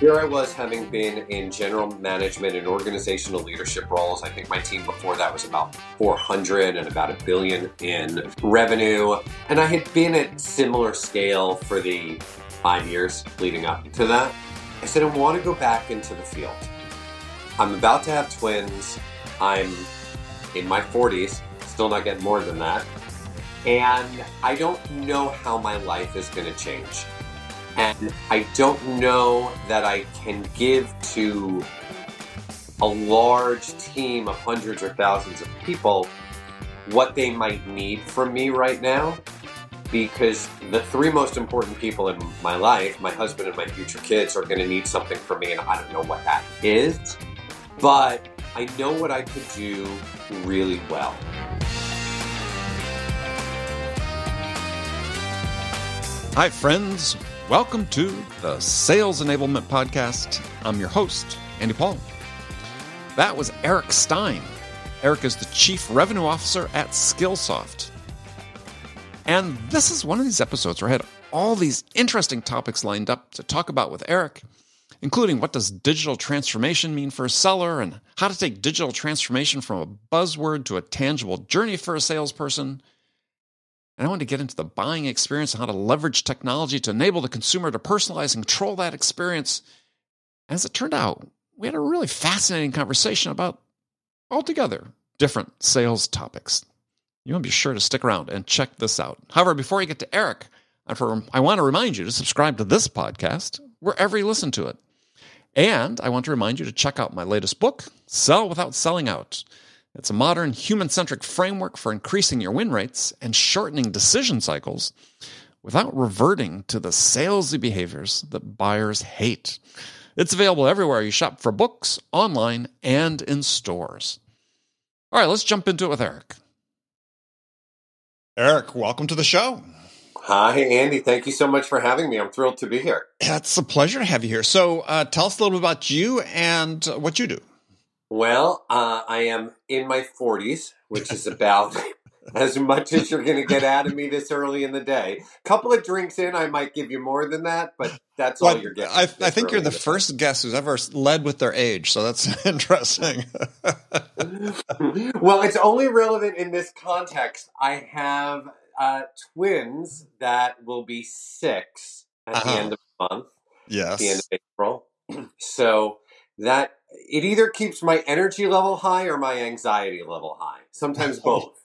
here I was having been in general management and organizational leadership roles. I think my team before that was about 400 and about a billion in revenue. And I had been at similar scale for the five years leading up to that. I said, I want to go back into the field. I'm about to have twins. I'm in my 40s, still not getting more than that. And I don't know how my life is going to change. And I don't know that I can give to a large team of hundreds or thousands of people what they might need from me right now because the three most important people in my life, my husband and my future kids, are going to need something from me, and I don't know what that is. But I know what I could do really well. Hi, friends. Welcome to the Sales Enablement Podcast. I'm your host, Andy Paul. That was Eric Stine. Eric is the Chief Revenue Officer at Skillsoft. And this is one of these episodes where I had all these interesting topics lined up to talk about with Eric, including what does digital transformation mean for a seller and how to take digital transformation from a buzzword to a tangible journey for a salesperson – and I wanted to get into the buying experience and how to leverage technology to enable the consumer to personalize and control that experience. As it turned out, we had a really fascinating conversation about altogether different sales topics. You want to be sure to stick around and check this out. However, before you get to Eric, I want to remind you to subscribe to this podcast wherever you listen to it. And I want to remind you to check out my latest book, Sell Without Selling Out. It's a modern human centric framework for increasing your win rates and shortening decision cycles without reverting to the salesy behaviors that buyers hate. It's available everywhere you shop for books, online, and in stores. All right, let's jump into it with Eric. Eric, welcome to the show. Hi, Andy. Thank you so much for having me. I'm thrilled to be here. It's a pleasure to have you here. So, uh, tell us a little bit about you and what you do. Well, uh, I am in my 40s, which is about as much as you're going to get out of me this early in the day. A couple of drinks in, I might give you more than that, but that's well, all you're getting. I, I think you're the first guest who's ever led with their age, so that's interesting. well, it's only relevant in this context. I have uh, twins that will be six at uh-huh. the end of the month. Yes. At the end of April. So that it either keeps my energy level high or my anxiety level high. Sometimes both.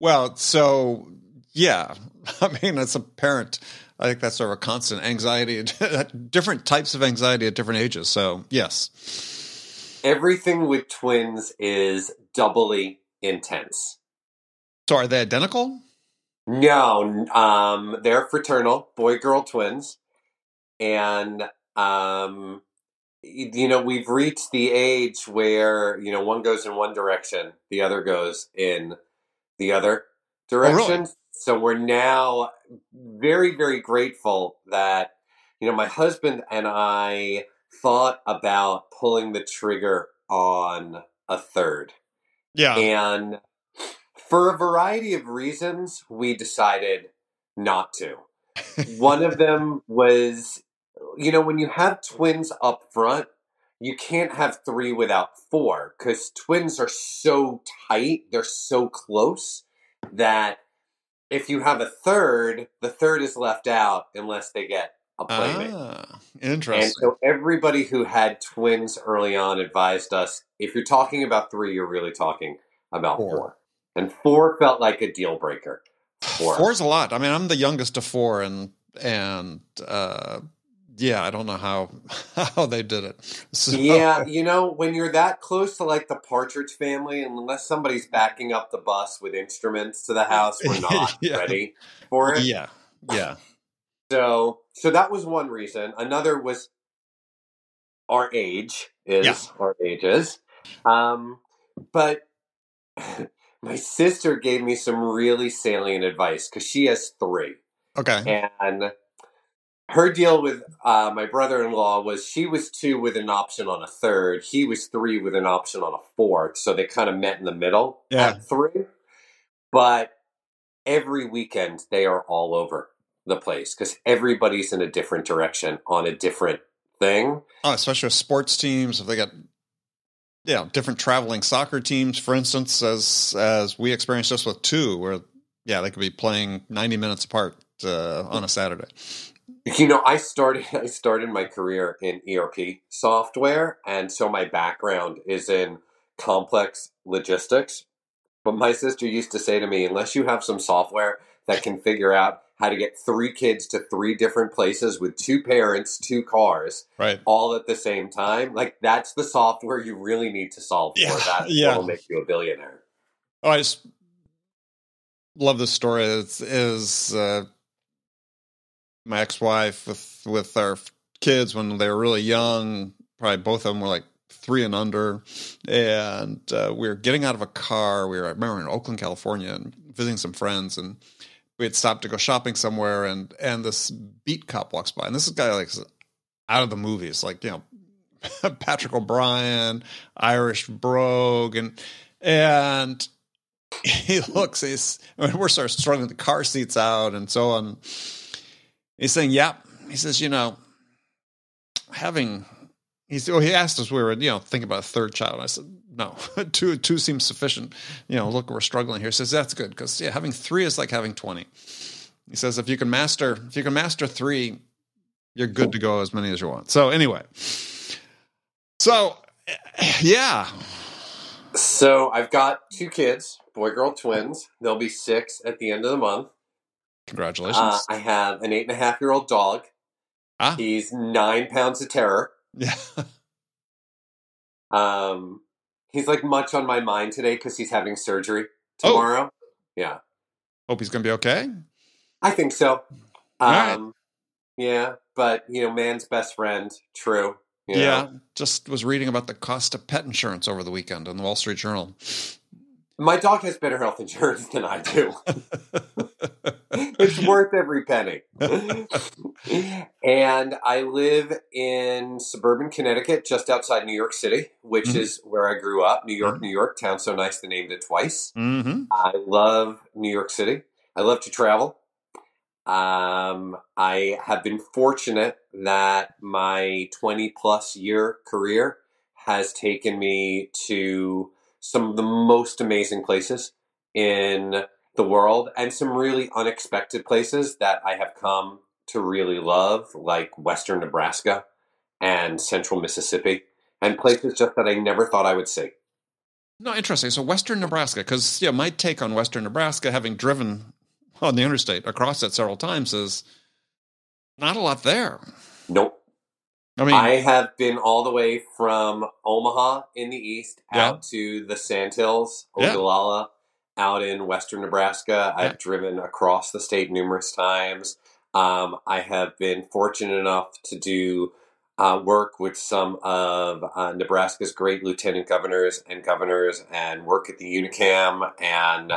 Well, so yeah, I mean, it's apparent. I think that's sort of a constant anxiety, different types of anxiety at different ages. So, yes. Everything with twins is doubly intense. So, are they identical? No, um, they're fraternal, boy girl twins. And um, you know, we've reached the age where, you know, one goes in one direction, the other goes in the other direction. Oh, really? So we're now very, very grateful that, you know, my husband and I thought about pulling the trigger on a third. Yeah. And for a variety of reasons, we decided not to. One of them was you know, when you have twins up front, you can't have three without four because twins are so tight, they're so close that if you have a third, the third is left out unless they get a playmate. Ah, interesting. And so everybody who had twins early on advised us if you're talking about three, you're really talking about four. four. And four felt like a deal breaker. Four. Four's a lot. I mean, I'm the youngest of four, and and uh, yeah, I don't know how how they did it. So. Yeah, you know, when you're that close to like the Partridge family, unless somebody's backing up the bus with instruments to the house, we're not yeah. ready for it. Yeah, yeah. So, so that was one reason. Another was our age is yeah. our ages. Um, but my sister gave me some really salient advice because she has three. Okay, and her deal with uh, my brother-in-law was she was two with an option on a third he was three with an option on a fourth so they kind of met in the middle yeah. at three but every weekend they are all over the place because everybody's in a different direction on a different thing. Oh, especially with sports teams, if they got yeah, different traveling soccer teams, for instance, as as we experienced just with two, where yeah, they could be playing ninety minutes apart uh, on a Saturday. You know, I started I started my career in ERP software, and so my background is in complex logistics. But my sister used to say to me, unless you have some software that can figure out how to get three kids to three different places with two parents, two cars, right, all at the same time, like that's the software you really need to solve for. Yeah, That's yeah. will make you a billionaire. Oh, I just love this story. It's, is uh, my ex-wife with with our kids when they were really young. Probably both of them were like three and under, and uh, we were getting out of a car. We were, I remember, in Oakland, California, and visiting some friends, and we had stopped to go shopping somewhere, and and this beat cop walks by, and this is guy like out of the movies, like you know. Patrick O'Brien, Irish brogue, and and he looks. He's I mean, we're sort of struggling the car seats out and so on. He's saying, "Yep." He says, "You know, having." He's, well, he asked us we were, you know, thinking about a third child. And I said, no, two, two seems sufficient. You know, look, we're struggling here. He says, that's good. Cause yeah, having three is like having 20. He says, if you can master, if you can master three, you're good to go as many as you want. So anyway, so eh, yeah, So I've got two kids, boy girl twins. They'll be six at the end of the month. Congratulations. Uh, I have an eight and a half year old dog. ah, He's nine pounds of terror. yeah. Um, he's like much on my mind today because he's having surgery Oh. tomorrow. Yeah, Hope he's going to be okay. I think so. All right. Um, yeah, but you know, man's best friend. True. you Yeah. Just was reading about the cost of pet insurance over the weekend in the Wall Street Journal. My dog has better health insurance than I do. it's worth every penny. and I live in suburban Connecticut, just outside New York City, which Mhm. is where I grew up. New York, Mhm. New York, town so nice they named it twice. mm-hmm. I love New York City. I love to travel. Um, I have been fortunate that my 20 plus year career has taken me to some of the most amazing places in the world and some really unexpected places that I have come to really love, like Western Nebraska and Central Mississippi, and places just that I never thought I would see. No, interesting. So Western Nebraska, because yeah, my take on Western Nebraska, having driven on the interstate across it several times, is not a lot there. Nope. I mean, I have been all the way from Omaha in the east Yeah. out to the Sandhills. Ogallala, out in western Nebraska. I've driven across the state numerous times. Um, I have been fortunate enough to do uh, work with some of uh, Nebraska's great lieutenant governors and governors and work at the Unicam. And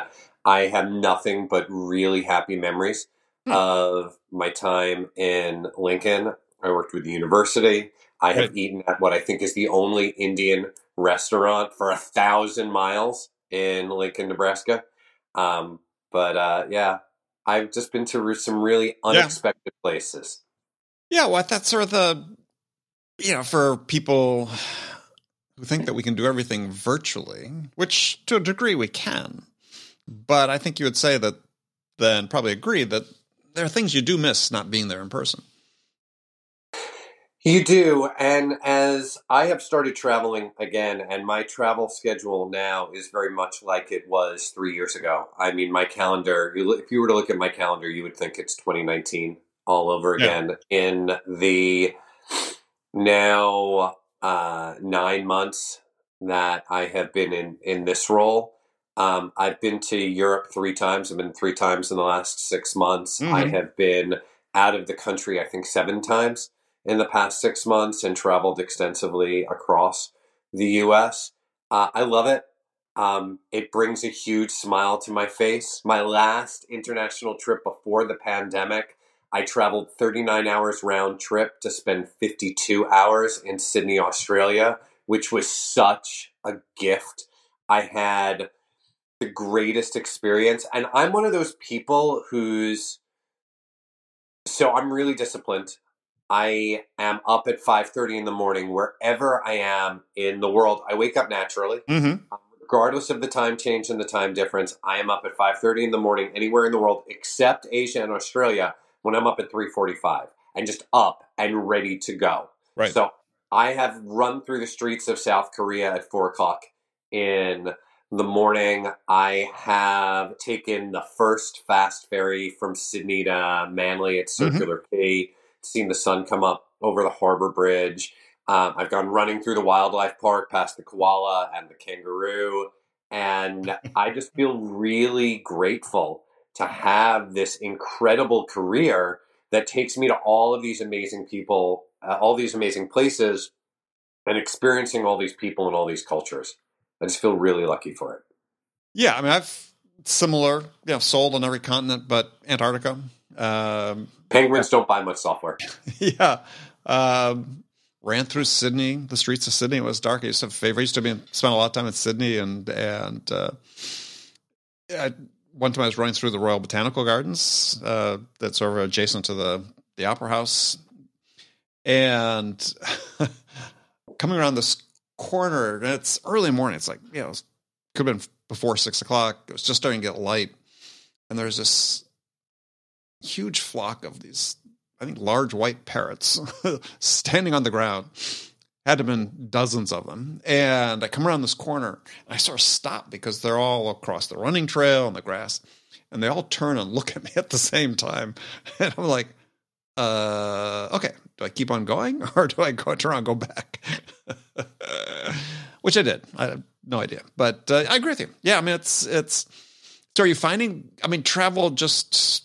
I have nothing but really happy memories Hmm. of my time in Lincoln. I worked with the university. I have eaten at what I think is the only Indian restaurant for a thousand miles in Lincoln, Nebraska. Um, but uh, yeah, I've just been to some really unexpected places. yeah, well, that's sort of the, you know, for people who think that we can do everything virtually, which to a degree we can, but I think you would say that, then probably agree that there are things you do miss not being there in person. You do, and as I have started traveling again, and my travel schedule now is very much like it was three years ago. I mean, my calendar, if you were to look at my calendar, you would think it's 2019 all over Yeah. again. In the now uh, nine months that I have been in, in this role, um, I've been to Europe three times. I've been three times in the last six months. I Mhm. have been out of the country, I think, seven times in the past six months and traveled extensively across the U.S. Uh, I love it. Um, it brings a huge smile to my face. My last international trip before the pandemic, I traveled 39 hours round trip to spend 52 hours in Sydney, Australia, which was such a gift. I had the greatest experience. And I'm one of those people who's so I'm really disciplined. I am up at 5:30 in the morning wherever I am in the world. I wake up naturally. Mm-hmm. Regardless of the time change and the time difference, I am up at 5:30 in the morning anywhere in the world except Asia and Australia when I'm up at 3:45 and just up and ready to go. Right. So I have run through the streets of South Korea at four o'clock in the morning. I have taken the first fast ferry from Sydney to Manly at Mhm. Circular Quay, seen the sun come up over the harbor bridge. Um, I've gone running through the wildlife park past the koala and the kangaroo. And I just feel really grateful to have this incredible career that takes me to all of these amazing people, uh, all these amazing places, and experiencing all these people and all these cultures. I just feel really lucky for it. Yeah, I mean, I've similar, you know, sold on every continent but Antarctica. Um, Penguins don't buy much software. yeah. Um, ran through Sydney, the streets of Sydney. It was dark. I used to have favorite. I used to be spent a lot of time in Sydney, and and uh, I, one time I was running through the Royal Botanical Gardens, uh, that's over adjacent to the the Opera House, and coming around this corner, and it's early morning. It's like you know, it could have been before six o'clock. It was just starting to get light, and there's this huge flock of these I think large white parrots standing on the ground. Had to have been dozens of them. And I come around this corner and I sort of stop because they're all across the running trail and the grass. And they all turn and look at me at the same time. And I'm like, uh, okay, do I keep on going or do I go turn and go back? Which I did. I have no idea. But uh, I agree with you. Yeah, I mean, it's, it's, so are you finding, I mean, travel just,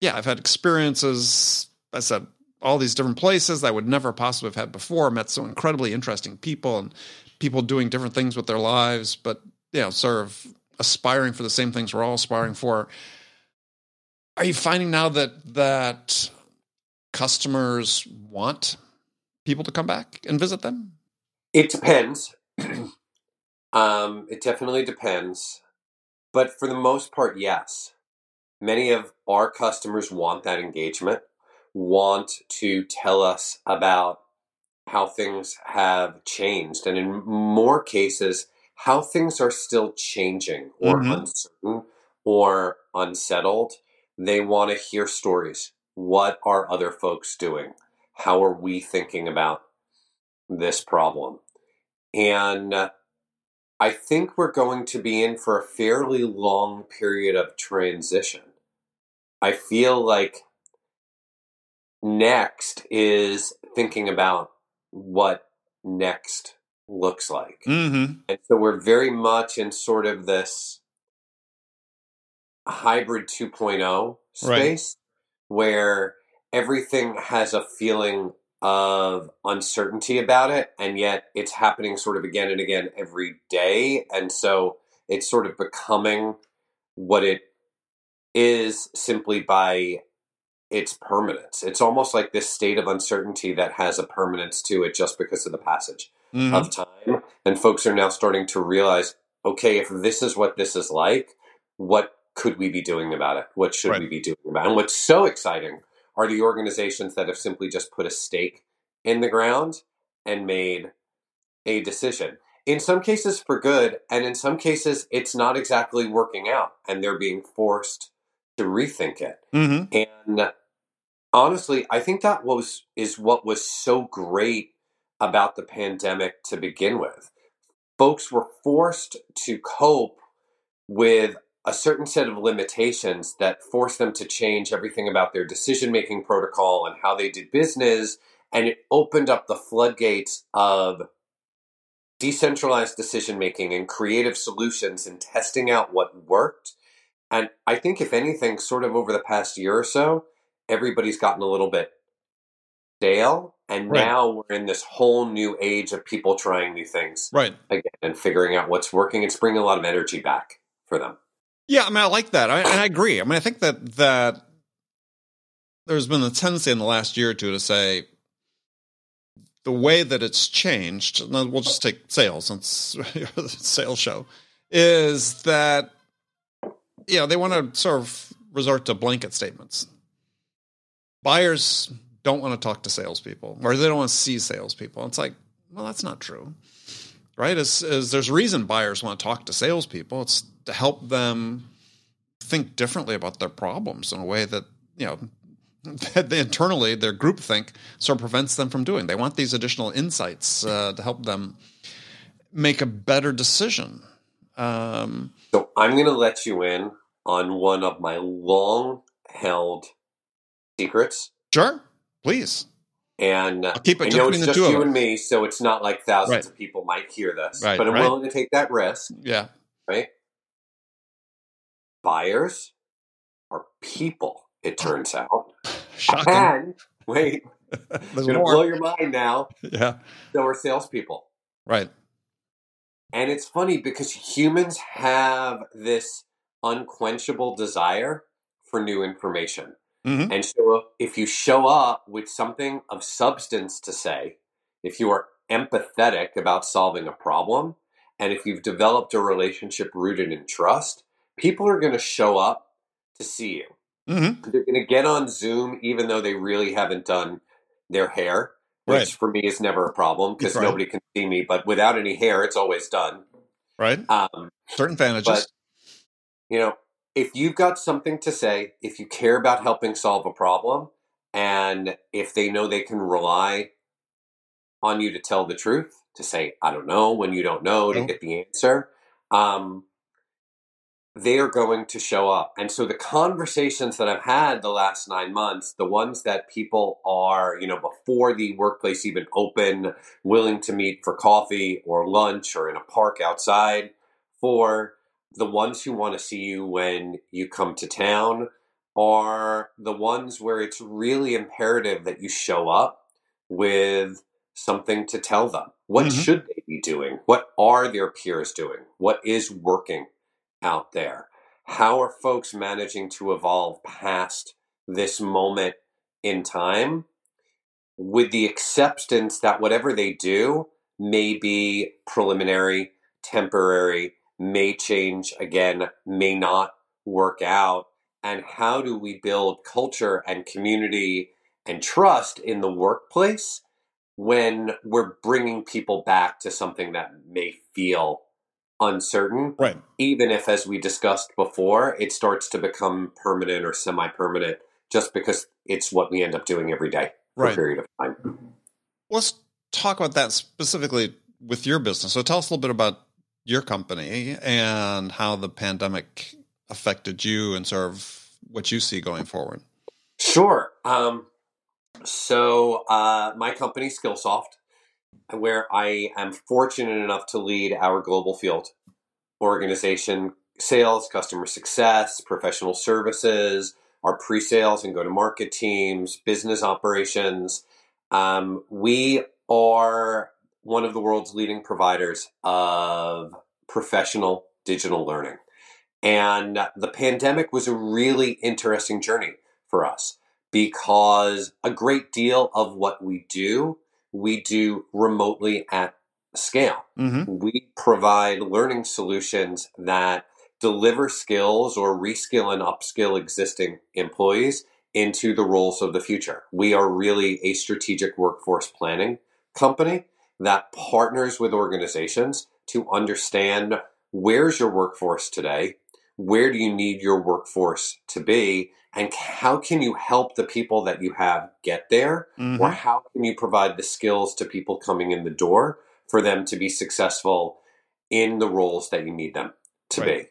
yeah, I've had experiences I said all these different places I would never possibly have had before. Met some incredibly interesting people and people doing different things with their lives, but you know, sort of aspiring for the same things we're all aspiring for. Are you finding now that that customers want people to come back and visit them? It depends. um, it definitely depends. But for the most part, yes. Many of our customers want that engagement, want to tell us about how things have changed, and in more cases, how things are still changing or Mhm. uncertain or unsettled. They want to hear stories. What are other folks doing? How are we thinking about this problem? And uh, I think we're going to be in for a fairly long period of transition. I feel like next is thinking about what next looks like. Mm-hmm. And so we're very much in sort of this hybrid 2.0 Right. space where everything has a feeling of uncertainty about it, and yet it's happening sort of again and again every day. And so it's sort of becoming what it is simply by its permanence. It's almost like this state of uncertainty that has a permanence to it just because of the passage Mm-hmm. of time. And folks are now starting to realize okay, if this is what this is like, what could we be doing about it? What should Right. we be doing about it? And what's so exciting are the organizations that have simply just put a stake in the ground and made a decision. In some cases for good, and in some cases it's not exactly working out and they're being forced to rethink it. Mm-hmm. And honestly, I think that was is what was so great about the pandemic to begin with. Folks were forced to cope with a certain set of limitations that forced them to change everything about their decision making protocol and how they did business. And it opened up the floodgates of decentralized decision making and creative solutions and testing out what worked. And I think, if anything, sort of over the past year or so, everybody's gotten a little bit stale. And Right. now we're in this whole new age of people trying new things Right. again and figuring out what's working. It's bringing a lot of energy back for them. Yeah, I mean, I like that, I, and I agree. I mean, I think that that there's been a tendency in the last year or two to say the way that it's changed. and We'll just take sales since sales show is that you know they want to sort of resort to blanket statements. Buyers don't want to talk to salespeople or they don't want to see salespeople. It's like, well, that's not true, right? As, as there's a reason buyers want to talk to salespeople. It's to help them think differently about their problems in a way that you know that they internally their group think sort of prevents them from doing. They want these additional insights uh, to help them make a better decision. Um, so I'm going to let you in on one of my long held secrets. Sure, please. And I'll keep it I know it's just you and me, so it's not like thousands Right. of people might hear this. Right, but I'm right. willing to take that risk, Yeah, right? Buyers are people, it turns out. shocking. And wait, There's gonna blow your mind now. Yeah, So are salespeople. right. And it's funny because humans have this unquenchable desire for new information. Mhm. And so if you show up with something of substance to say, if you are empathetic about solving a problem, and if you've developed a relationship rooted in trust, people are going to show up to see you. hmm They're going to get on Zoom even though they really haven't done their hair, which Right. for me is never a problem because Right. nobody can see me. But without any hair, it's always done. Right. Um, Certain advantages. you know, if you've got something to say, if you care about helping solve a problem, and if they know they can rely on you to tell the truth, to say "I don't know" when you don't know, to No. get the answer, um, they are going to show up. And so the conversations that I've had the last nine months, the ones that people are, you know, before the workplace even open, willing to meet for coffee or lunch or in a park outside, for the ones who want to see you when you come to town are the ones where it's really imperative that you show up with something to tell them. What Mhm. should they be doing? What are their peers doing? What is working out there? How are folks managing to evolve past this moment in time with the acceptance that whatever they do may be preliminary, temporary, may change again, may not work out? And how do we build culture and community and trust in the workplace when we're bringing people back to something that may feel uncertain? right. even if, as we discussed before, it starts to become permanent or semi permanent just because it's what we end up doing every day for a Right. period of time. Let's talk about that specifically with your business. So tell us a little bit about your company and how the pandemic affected you and sort of what you see going forward. Sure. Um, so, uh, my company, Skillsoft, where I am fortunate enough to lead our global field organization, sales, customer success, professional services, our pre sales and go to market teams, business operations. Um, we are one of the world's leading providers of professional digital learning. And the pandemic was a really interesting journey for us because a great deal of what we do, we do remotely at scale. Mm-hmm. We provide learning solutions that deliver skills or reskill and upskill existing employees into the roles of the future. We are really a strategic workforce planning company that partners with organizations to understand where's your workforce today, where do you need your workforce to be, and how can you help the people that you have get there, Mm-hmm. or how can you provide the skills to people coming in the door for them to be successful in the roles that you need them to Right. be.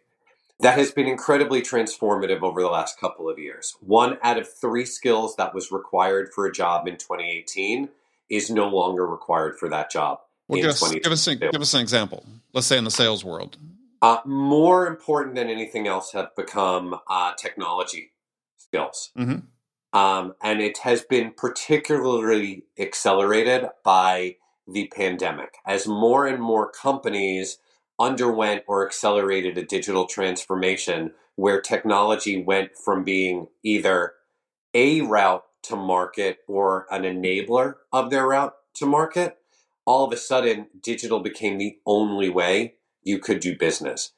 That has been incredibly transformative over the last couple of years. One out of three skills that was required for a job in 2018 is no longer required for that job Well, in give us, give, us, give us an example. Let's say in the sales world. Uh, more important than anything else have become uh, technology skills. Mhm. Um, and it has been particularly accelerated by the pandemic as more and more companies underwent or accelerated a digital transformation where technology went from being either a route to market or an enabler of their route to market. All of a sudden, digital became the only way you could do business.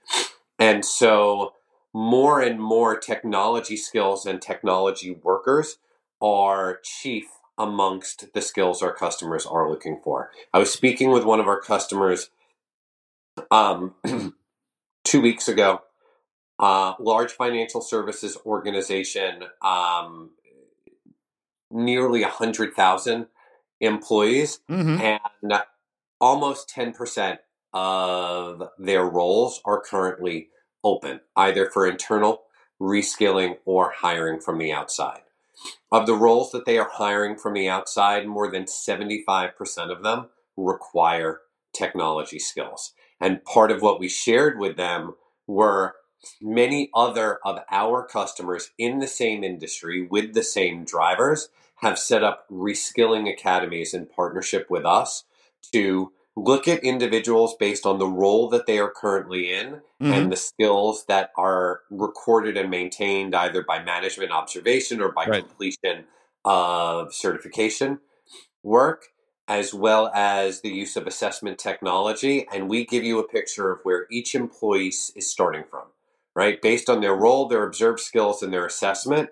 And so, more and more technology skills and technology workers are chief amongst the skills our customers are looking for. I was speaking with one of our customers um, two weeks ago, uh, large financial services organization, um, nearly 100,000 employees, Mm-hmm. and almost 10% of their roles are currently open, either for internal reskilling or hiring from the outside. Of the roles that they are hiring from the outside, more than 75% of them require technology skills. And part of what we shared with them were many other of our customers in the same industry with the same drivers have set up reskilling academies in partnership with us to look at individuals based on the role that they are currently in Mm-hmm. and the skills that are recorded and maintained either by management observation or by Right. completion of certification work, as well as the use of assessment technology. And we give you a picture of where each employee is starting from, right? Based on their role, their observed skills, and their assessment,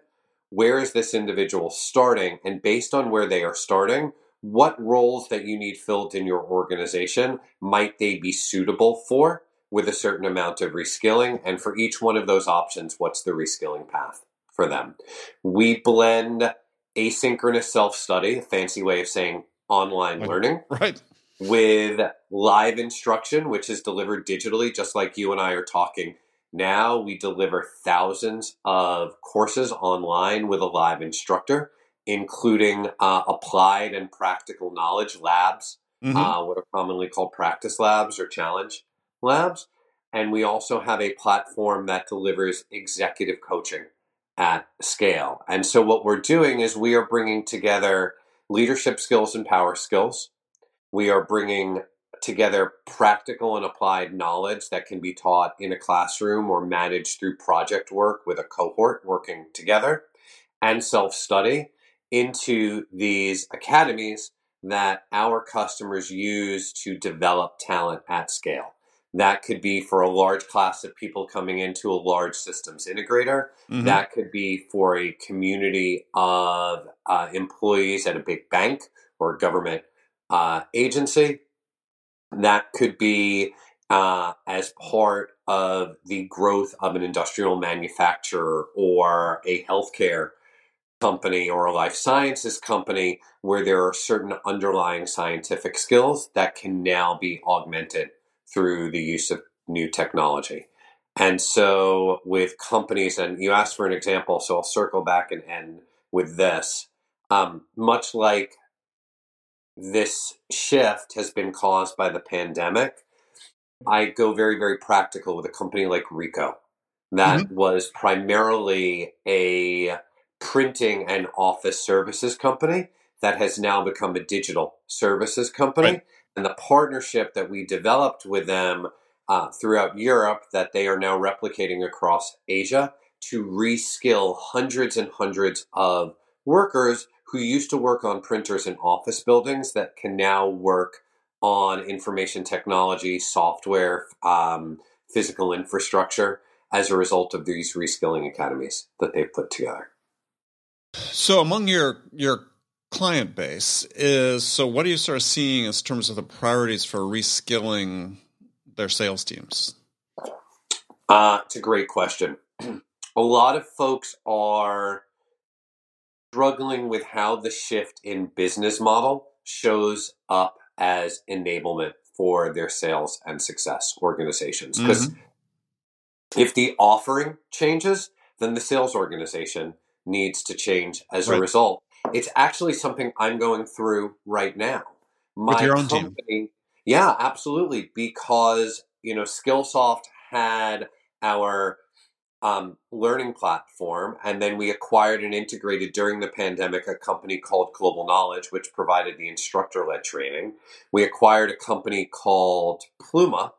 where is this individual starting? And based on where they are starting, what roles that you need filled in your organization might they be suitable for with a certain amount of reskilling? And for each one of those options, what's the reskilling path for them? We blend asynchronous self study, a fancy way of saying online Right. learning, Right. with live instruction, which is delivered digitally, just like you and I are talking now. We deliver thousands of courses online with a live instructor, including uh, applied and practical knowledge labs, Mm-hmm. uh, what are commonly called practice labs or challenge labs. And we also have a platform that delivers executive coaching at scale. And so, what we're doing is we are bringing together leadership skills and power skills. We are bringing together practical and applied knowledge that can be taught in a classroom or managed through project work with a cohort working together and self study into these academies that our customers use to develop talent at scale. That could be for a large class of people coming into a large systems integrator. Mm-hmm. That could be for a community of uh, employees at a big bank or a government uh, agency. That could be uh, as part of the growth of an industrial manufacturer or a healthcare company or a life sciences company where there are certain underlying scientific skills that can now be augmented through the use of new technology. And so, with companies, and you asked for an example, so I'll circle back and end with this. Um, much like this shift has been caused by the pandemic, I go very, very practical with a company like Ricoh that was primarily a printing and office services company that has now become a digital services company. Right. And the partnership that we developed with them uh, throughout Europe that they are now replicating across Asia to reskill hundreds and hundreds of workers who used to work on printers in office buildings that can now work on information technology, software, um, physical infrastructure as a result of these reskilling academies that they've put together. So among your your client base is so what are you sort of seeing in terms of the priorities for reskilling their sales teams? Uh, it's a great question. a lot of folks are struggling with how the shift in business model shows up as enablement for their sales and success organizations. Because if the offering changes, then the sales organization needs to change as Right. a result. It's actually something I'm going through right now. My your own team. yeah, absolutely, because you know, Skillsoft had our um, learning platform, and then we acquired and integrated during the pandemic a company called Global Knowledge, which provided the instructor-led training. We acquired a company called Pluma,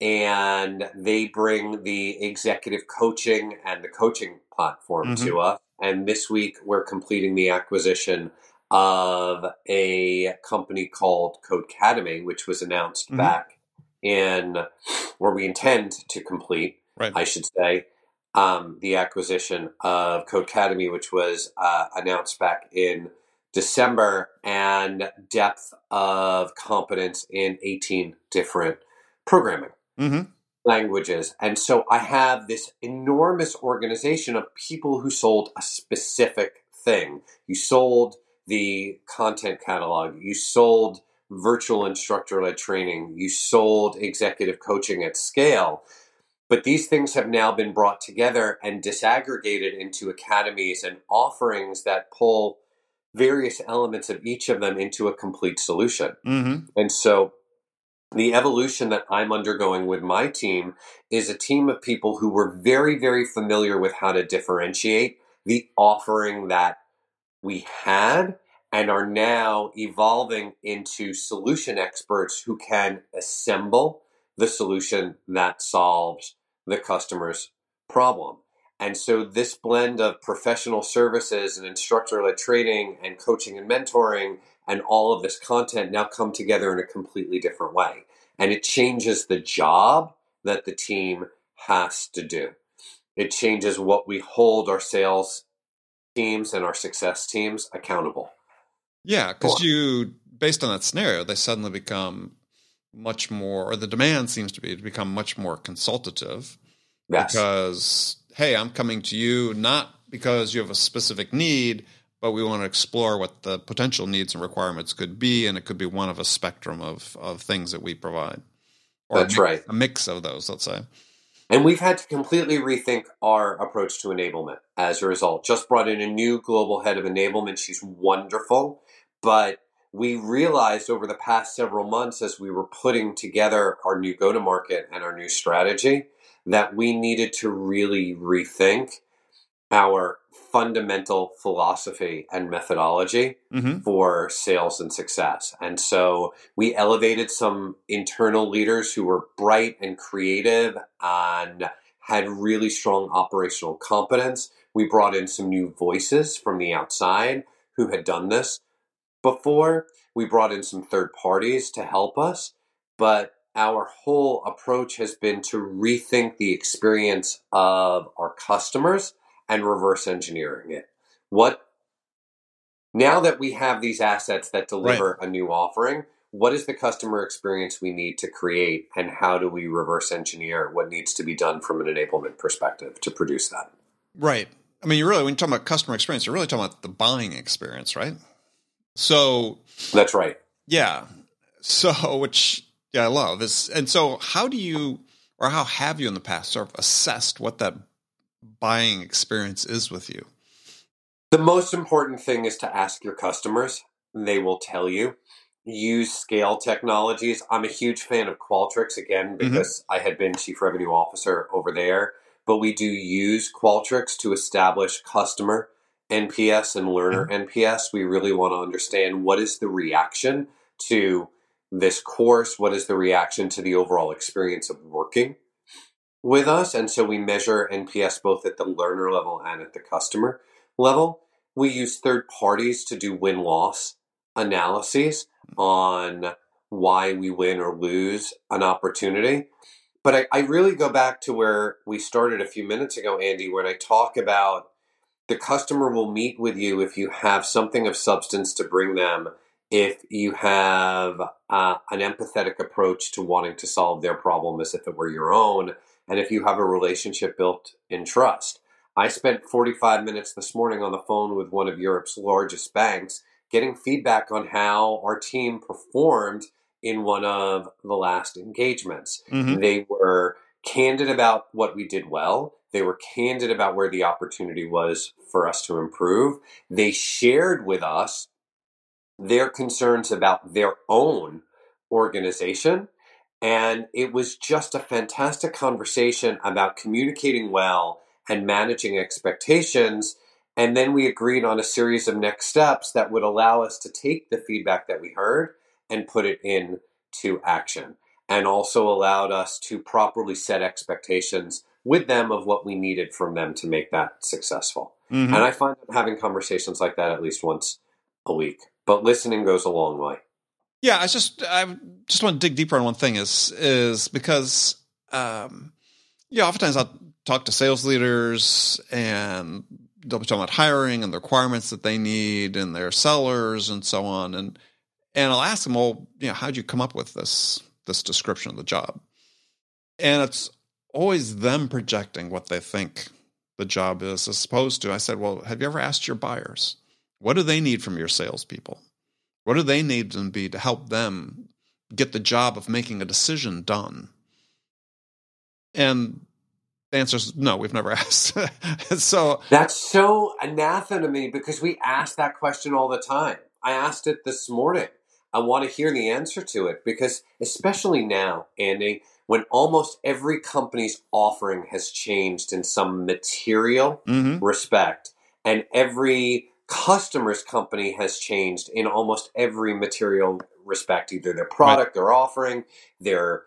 and they bring the executive coaching and the coaching platform Mhm. to us. And this week, we're completing the acquisition of a company called Codecademy, which was announced Mhm. back in, where we intend to complete, Right. I should say, um, the acquisition of Codecademy, which was uh, announced back in December and depth of competence in 18 different programming Mm-hmm. Languages. And so I have this enormous organization of people who sold a specific thing. You sold the content catalog, you sold virtual instructor led training, you sold executive coaching at scale. But these things have now been brought together and disaggregated into academies and offerings that pull various elements of each of them into a complete solution. Mm-hmm. And so the evolution that I'm undergoing with my team is a team of people who were very, very familiar with how to differentiate the offering that we had and are now evolving into solution experts who can assemble the solution that solves the customer's problem. And so this blend of professional services and instructor led training and coaching and mentoring and all of this content now come together in a completely different way. And it changes the job that the team has to do. It changes what we hold our sales teams and our success teams accountable. Yeah, because you, based on that scenario, they suddenly become much more, or the demand seems to be to become much more consultative. Yes. Because, hey, I'm coming to you not because you have a specific need, but we want to explore what the potential needs and requirements could be, and it could be one of a spectrum of, of things that we provide. Or That's a, mi- right. A mix of those, let's say. And we've had to completely rethink our approach to enablement as a result. Just brought in a new global head of enablement. She's wonderful. But we realized over the past several months as we were putting together our new go to market and our new strategy that we needed to really rethink our fundamental philosophy and methodology Mm-hmm. for sales and success. And so we elevated some internal leaders who were bright and creative and had really strong operational competence. We brought in some new voices from the outside who had done this before. We brought in some third parties to help us, but our whole approach has been to rethink the experience of our customers and reverse engineering it. What now that we have these assets that deliver a new offering, what is the customer experience we need to create and how do we reverse engineer what needs to be done from an enablement perspective to produce that? Right. I mean, you really, when you talk about customer experience, you're really talking about the buying experience, right? So, That's right. yeah. So, which, yeah, I love is And so, how do you, or how have you in the past sort of assessed what that buying experience is with you? The most important thing is to ask your customers. They will tell you. Use scale technologies. I'm a huge fan of Qualtrics again mm-hmm. because I had been chief revenue officer over there. But we do use Qualtrics to establish customer NPS and learner mm-hmm. NPS. We really want to understand what is the reaction to this course, what is the reaction to the overall experience of working with us. And so we measure NPS both at the learner level and at the customer level. We use third parties to do win loss analyses on why we win or lose an opportunity. But I, I really go back to where we started a few minutes ago, Andy, when I talk about the customer will meet with you if you have something of substance to bring them, if you have uh, an empathetic approach to wanting to solve their problem as if it were your own, and if you have a relationship built in trust. I spent 45 minutes this morning on the phone with one of Europe's largest banks getting feedback on how our team performed in one of the last engagements. Mm-hmm. They were candid about what we did well. They were candid about where the opportunity was for us to improve. They shared with us their concerns about their own organization. And it was just a fantastic conversation about communicating well and managing expectations. And then we agreed on a series of next steps that would allow us to take the feedback that we heard and put it into action. And also allowed us to properly set expectations with them of what we needed from them to make that successful. Mm-hmm. And I find having conversations like that at least once a week. But listening goes a long way. Yeah, I just I just want to dig deeper on one thing is is because um yeah, oftentimes I'll talk to sales leaders and they'll be talking about hiring and the requirements that they need and their sellers and so on. And and I'll ask them, well, you know, how'd you come up with this this description of the job? And it's always them projecting what they think the job is, as opposed to I said, well, have you ever asked your buyers? What do they need from your salespeople? What do they need to be to help them get the job of making a decision done? And the answer is no, we've never asked. so that's so anathema to me because we ask that question all the time. I asked it this morning. I want to hear the answer to it because, especially now, Andy, when almost every company's offering has changed in some material mm-hmm. respect, and every customer's company has changed in almost every material respect, either their product, right. their offering, their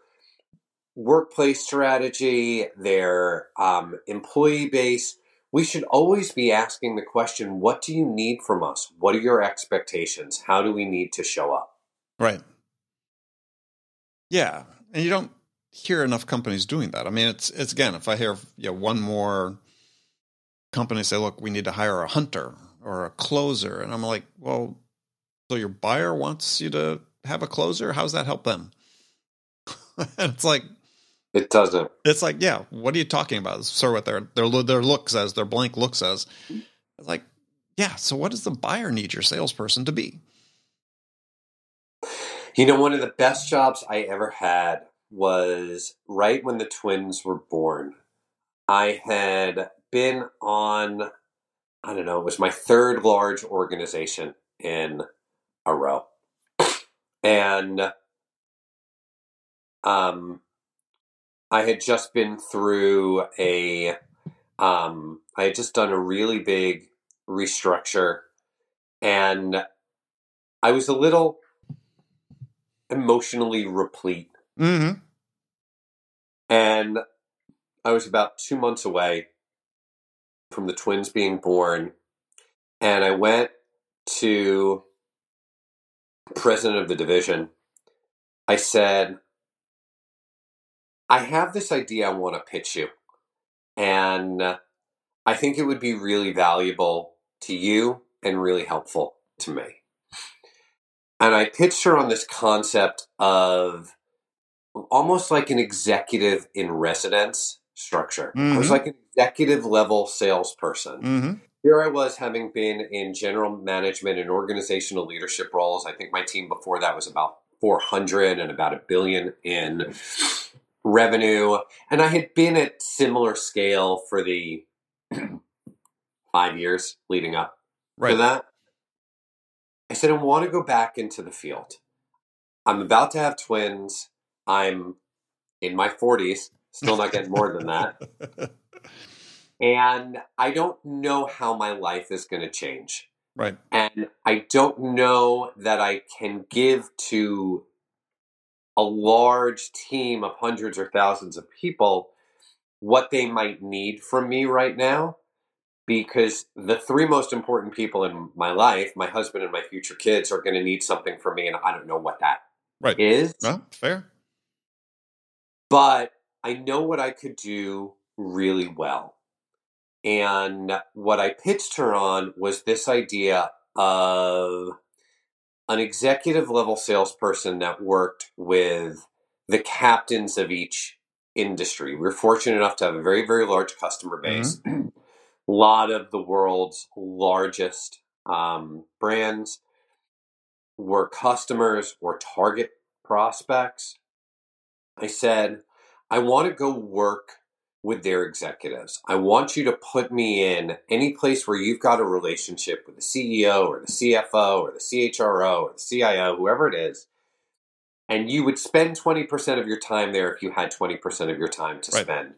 workplace strategy, their um, employee base, we should always be asking the question what do you need from us? What are your expectations? How do we need to show up? Right. Yeah. And you don't hear enough companies doing that. I mean, it's, it's again, if I hear you know, one more company say, look, we need to hire a hunter or a closer. And I'm like, well, so your buyer wants you to have a closer? How's that help them? and it's like, it doesn't. It's like, yeah, what are you talking about? Sort of what their their their look says, their blank look says. It's like, yeah. So what does the buyer need your salesperson to be? You know, one of the best jobs I ever had was right when the twins were born. I had been on, I don't know, it was my third large organization in a row. And um, I had just been through a, um, I had just done a really big restructure, and I was a little emotionally replete. Mm-hmm. And I was about two months away from the twins being born, and I went to president of the division. I said, I have this idea I want to pitch you. And uh, I think it would be really valuable to you and really helpful to me. And I pitched her on this concept of almost like an executive in residence structure. Mm-hmm. I was mm-hmm. like an executive level salesperson. Mm-hmm. Here I was having been in general management and organizational leadership roles. I think my team before that was about 400 and about a billion in revenue. And I had been at similar scale for the five years leading up right. to that. I said, I want to go back into the field. I'm about to have twins. I'm in my 40s, still not getting more than that. And I don't know how my life is going to change. Right. And I don't know that I can give to a large team of hundreds or thousands of people what they might need from me right now because the three most important people in my life, my husband and my future kids, are going to need something from me, and I don't know what that right. is. No, fair. But I know what I could do really well. And what I pitched her on was this idea of an executive level salesperson that worked with the captains of each industry. We're fortunate enough to have a very, very large customer base. Mm-hmm. a lot of the world's largest um, brands were customers or target prospects. I said, I want to go work with their executives. I want you to put me in any place where you've got a relationship with the CEO or the CFO or the CHRO or the CIO, whoever it is. And you would spend 20% of your time there if you had 20% of your time to right. spend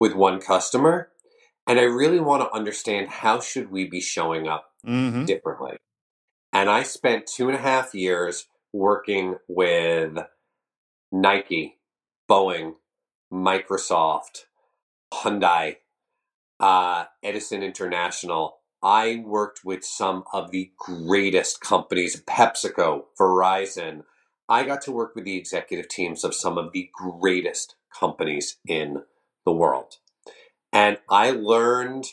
with one customer. And I really want to understand how should we be showing up mm-hmm. differently. And I spent two and a half years working with Nike, Boeing, Microsoft, Hyundai, uh, Edison International. I worked with some of the greatest companies, PepsiCo, Verizon. I got to work with the executive teams of some of the greatest companies in the world. And I learned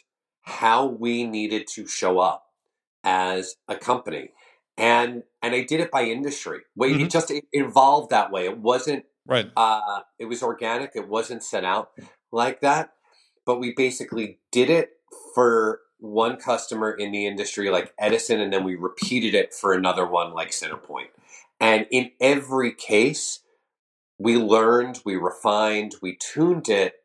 how we needed to show up as a company. And and I did it by industry. It just it evolved that way. It wasn't Right. uh, it was organic. It wasn't set out like that, but we basically did it for one customer in the industry, like Edison, and then we repeated it for another one, like Centerpoint. And in every case, we learned, we refined, we tuned it,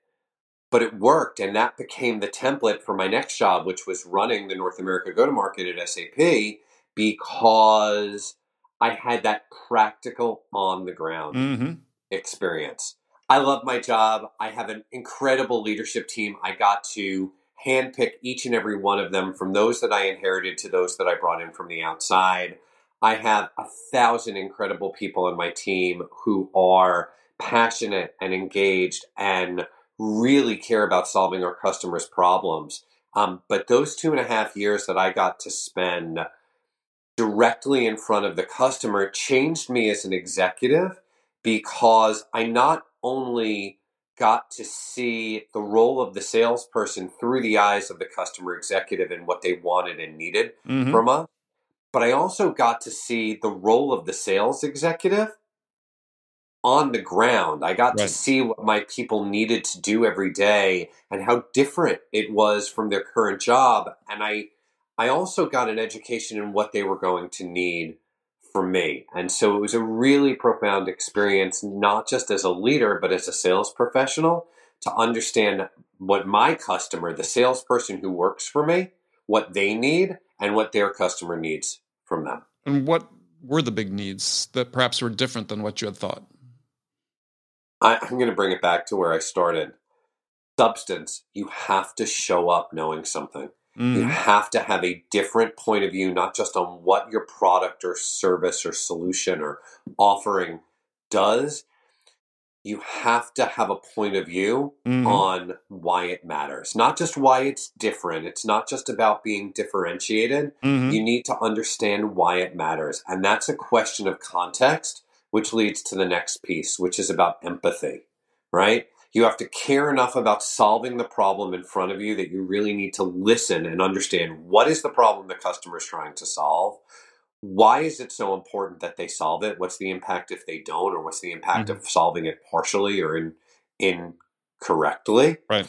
but it worked, and that became the template for my next job, which was running the North America go to market at SAP, because I had that practical on the ground Mm-hmm. Experience. I love my job. I have an incredible leadership team. I got to handpick each and every one of them from those that I inherited to those that I brought in from the outside. I have a thousand incredible people on my team who are passionate and engaged and really care about solving our customers' problems. Um, but those two and a half years that I got to spend directly in front of the customer changed me as an executive because I not only got to see the role of the salesperson through the eyes of the customer executive and what they wanted and needed Mm-hmm. from us, but I also got to see the role of the sales executive on the ground. I got to see what my people needed to do every day and how different it was from their current job. And I I also got an education in what they were going to need from me. And so it was a really profound experience, not just as a leader, but as a sales professional to understand what my customer, the salesperson who works for me, what they need and what their customer needs from them. And what were the big needs that perhaps were different than what you had thought? I, I'm going to bring it back to where I started. Substance, you have to show up knowing something. You Mhm. have to have a different point of view, not just on what your product or service or solution or offering does. You have to have a point of view Mhm. on why it matters, not just why it's different. It's not just about being differentiated. Mhm. You need to understand why it matters. And that's a question of context, which leads to the next piece, which is about empathy, right? You have to care enough about solving the problem in front of you that you really need to listen and understand what is the problem the customer is trying to solve. Why is it so important that they solve it? What's the impact if they don't, or what's the impact mm-hmm. of solving it partially or in, incorrectly? Right.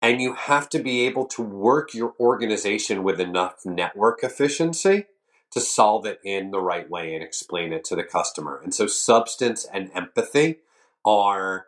And you have to be able to work your organization with enough network efficiency to solve it in the right way and explain it to the customer. And so substance and empathy are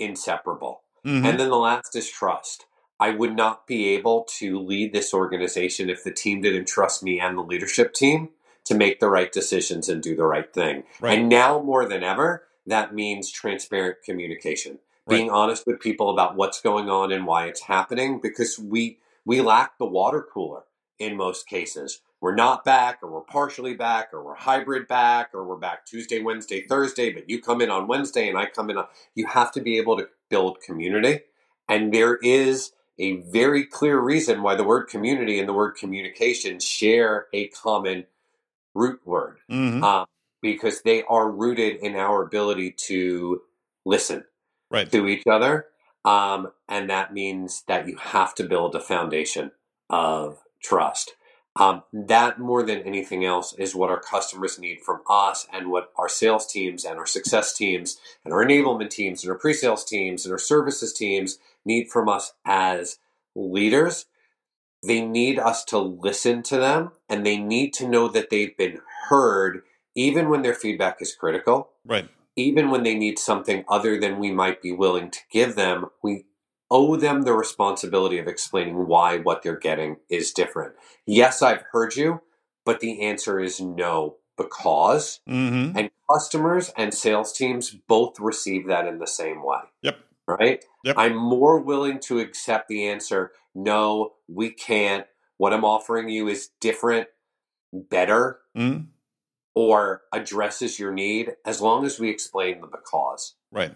inseparable. Mhm. And then the last is trust. I would not be able to lead this organization if the team didn't trust me and the leadership team to make the right decisions and do the right thing. Right. And now more than ever, that means transparent communication. Being honest with people about what's going on and why it's happening because we we lack the water cooler in most cases. We're not back or we're partially back or we're hybrid back or we're back Tuesday, Wednesday, Thursday, but you come in on Wednesday and I come in on you have to be able to build community. And there is a very clear reason why the word community and the word communication share a common root word Mhm. um, because they are rooted in our ability to listen Right. to each other. Um, and that means that you have to build a foundation of trust. Um, that more than anything else is what our customers need from us and what our sales teams and our success teams and our enablement teams and our pre-sales teams and our services teams need from us as leaders. They need us to listen to them and they need to know that they've been heard even when their feedback is critical Right. even when they need something other than we might be willing to give them, we owe them the responsibility of explaining why what they're getting is different. Yes, I've heard you, but the answer is no, because. hmm And customers and sales teams both receive that in the same way. Yep. Right? Yep. I'm more willing to accept the answer no, we can't. What I'm offering you is different, better, hmm or addresses your need as long as we explain the because. Right.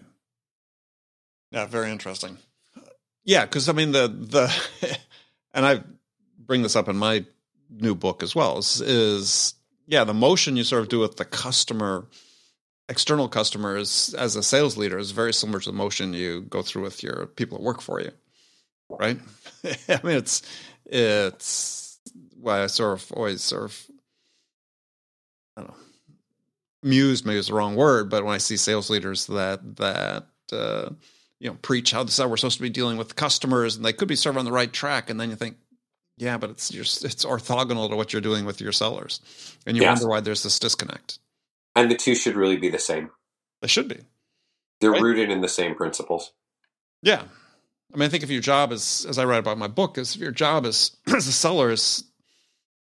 Yeah, very interesting. Yeah, because I mean the the and I bring this up in my new book as well is, is yeah the motion you sort of do with the customer external customers as a sales leader is very similar to the motion you go through with your people that work for you right? I mean, it's it's why I sort of always sort of I don't know amused maybe is the wrong word, but when I see sales leaders that that uh, you know preach how this how we're supposed to be dealing with customers and they could be sort of on the right track, and then you think, yeah, but it's just it's orthogonal to what you're doing with your sellers, and you yes. wonder why there's this disconnect. And the two should really be the same. They should be. They're right? rooted in the same principles. Yeah, I mean, I think if your job is, as I write about in my book, is if your job is as a seller is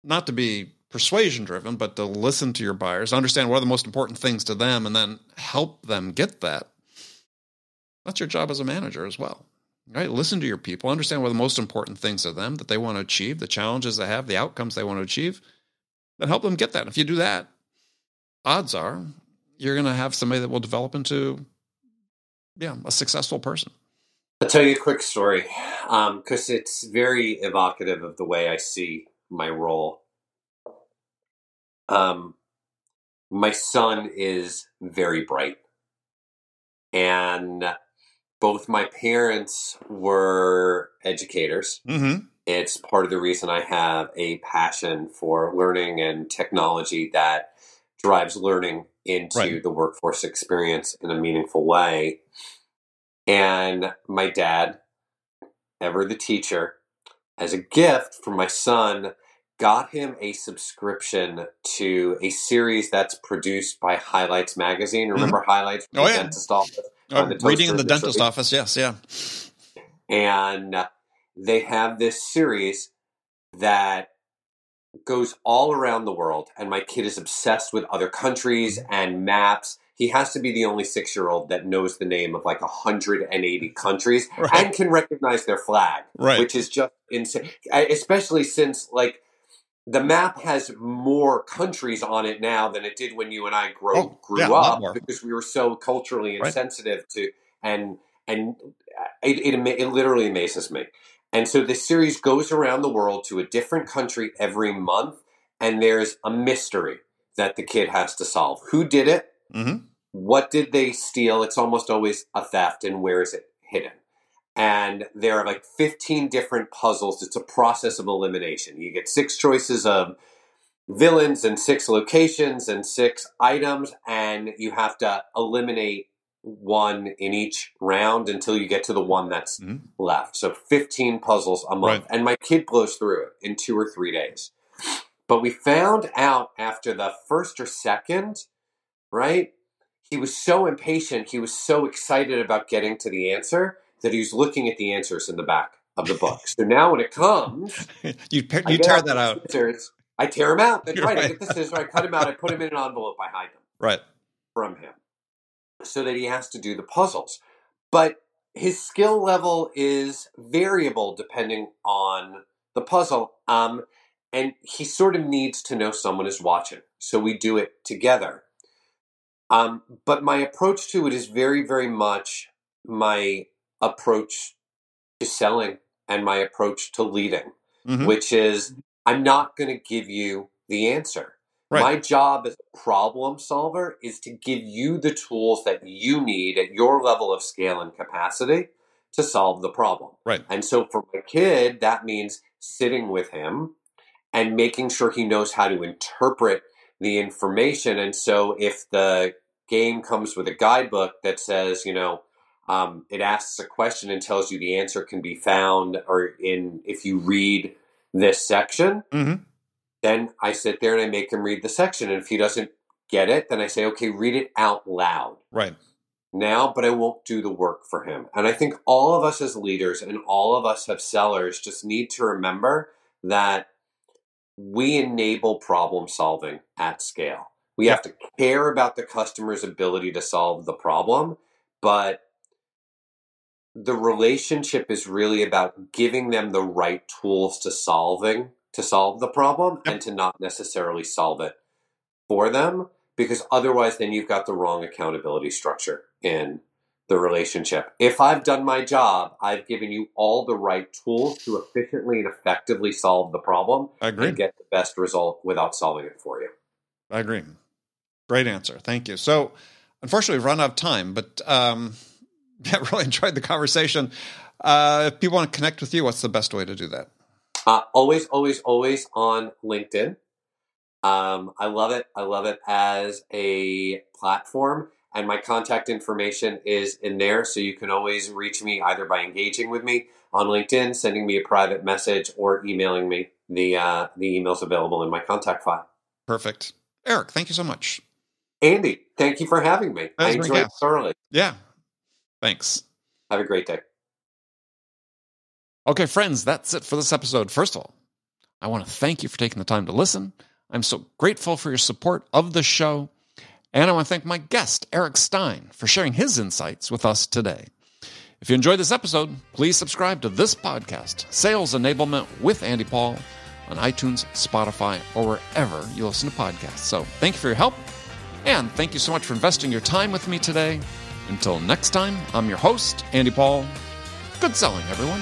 not to be persuasion driven, but to listen to your buyers, understand what are the most important things to them, and then help them get that. That's your job as a manager as well. Right? Listen to your people, understand what the most important things are to them that they want to achieve, the challenges they have, the outcomes they want to achieve, then help them get that. If you do that, odds are you're going to have somebody that will develop into, yeah, a successful person. I'll tell you a quick story because um, it's very evocative of the way I see my role. Um, my son is very bright, and both my parents were educators. Mm-hmm. It's part of the reason I have a passion for learning and technology that drives learning into right. the workforce experience in a meaningful way. And my dad, ever the teacher, as a gift for my son, got him a subscription to a series that's produced by Highlights Magazine. Mm-hmm. Remember mm-hmm. Highlights from oh, yeah. dentist office? Oh, the reading in the dentist office, yes, yeah. And they have this series that goes all around the world. And my kid is obsessed with other countries mm-hmm. and maps he has to be the only six year old that knows the name of like 180 countries right. and can recognize their flag, right. which is just insane. Especially since like the map has more countries on it now than it did when you and I grew, oh, grew yeah, up because we were so culturally insensitive right. to and and it, it, it literally amazes me. And so this series goes around the world to a different country every month, and there's a mystery that the kid has to solve. Who did it? Mm-hmm what did they steal? It's almost always a theft, and where is it hidden? And there are like 15 different puzzles. It's a process of elimination. You get six choices of villains and six locations and six items, and you have to eliminate one in each round until you get to the one that's mm-hmm. left. So 15 puzzles a month. Right. And my kid blows through it in two or three days. But we found out after the first or second, right? he was so impatient, he was so excited about getting to the answer that he's looking at the answers in the back of the book. so now when it comes, you you tear that out. Scissors, I tear them out. That's right. right. I get the scissors, I cut them out, I put them in an envelope, I hide them. Right. From him. So that he has to do the puzzles. But his skill level is variable depending on the puzzle. Um, and he sort of needs to know someone is watching. So we do it together. Um, but my approach to it is very, very much my approach to selling and my approach to leading, mm-hmm. which is I'm not going to give you the answer. Right. My job as a problem solver is to give you the tools that you need at your level of scale and capacity to solve the problem. Right. And so for my kid, that means sitting with him and making sure he knows how to interpret the information. And so if the game comes with a guidebook that says, you know, um, it asks a question and tells you the answer can be found or in if you read this section. Mm-hmm. Then I sit there and I make him read the section, and if he doesn't get it, then I say, okay, read it out loud. Right. Now, but I won't do the work for him. And I think all of us as leaders and all of us as sellers just need to remember that we enable problem solving at scale. We have to care about the customer's ability to solve the problem, but the relationship is really about giving them the right tools to solving to solve the problem yep. and to not necessarily solve it for them because otherwise then you've got the wrong accountability structure in the relationship. If I've done my job, I've given you all the right tools to efficiently and effectively solve the problem I agree. and get the best result without solving it for you. I agree. Great answer. Thank you. So, unfortunately, we've run out of time, but um, yeah, really enjoyed the conversation. Uh, if people want to connect with you, what's the best way to do that? Uh, always, always, always on LinkedIn. Um, I love it. I love it as a platform, and my contact information is in there, so you can always reach me either by engaging with me on LinkedIn, sending me a private message, or emailing me. The uh, the email's available in my contact file. Perfect, Eric. Thank you so much, Andy. Thank you for having me. I enjoyed it thoroughly. Yeah, thanks. Have a great day. Okay, friends, that's it for this episode. First of all, I want to thank you for taking the time to listen. I'm so grateful for your support of the show. And I want to thank my guest, Eric Stine, for sharing his insights with us today. If you enjoyed this episode, please subscribe to this podcast, Sales Enablement with Andy Paul, on iTunes, Spotify, or wherever you listen to podcasts. So thank you for your help. And thank you so much for investing your time with me today. Until next time, I'm your host, Andy Paul. Good selling, everyone.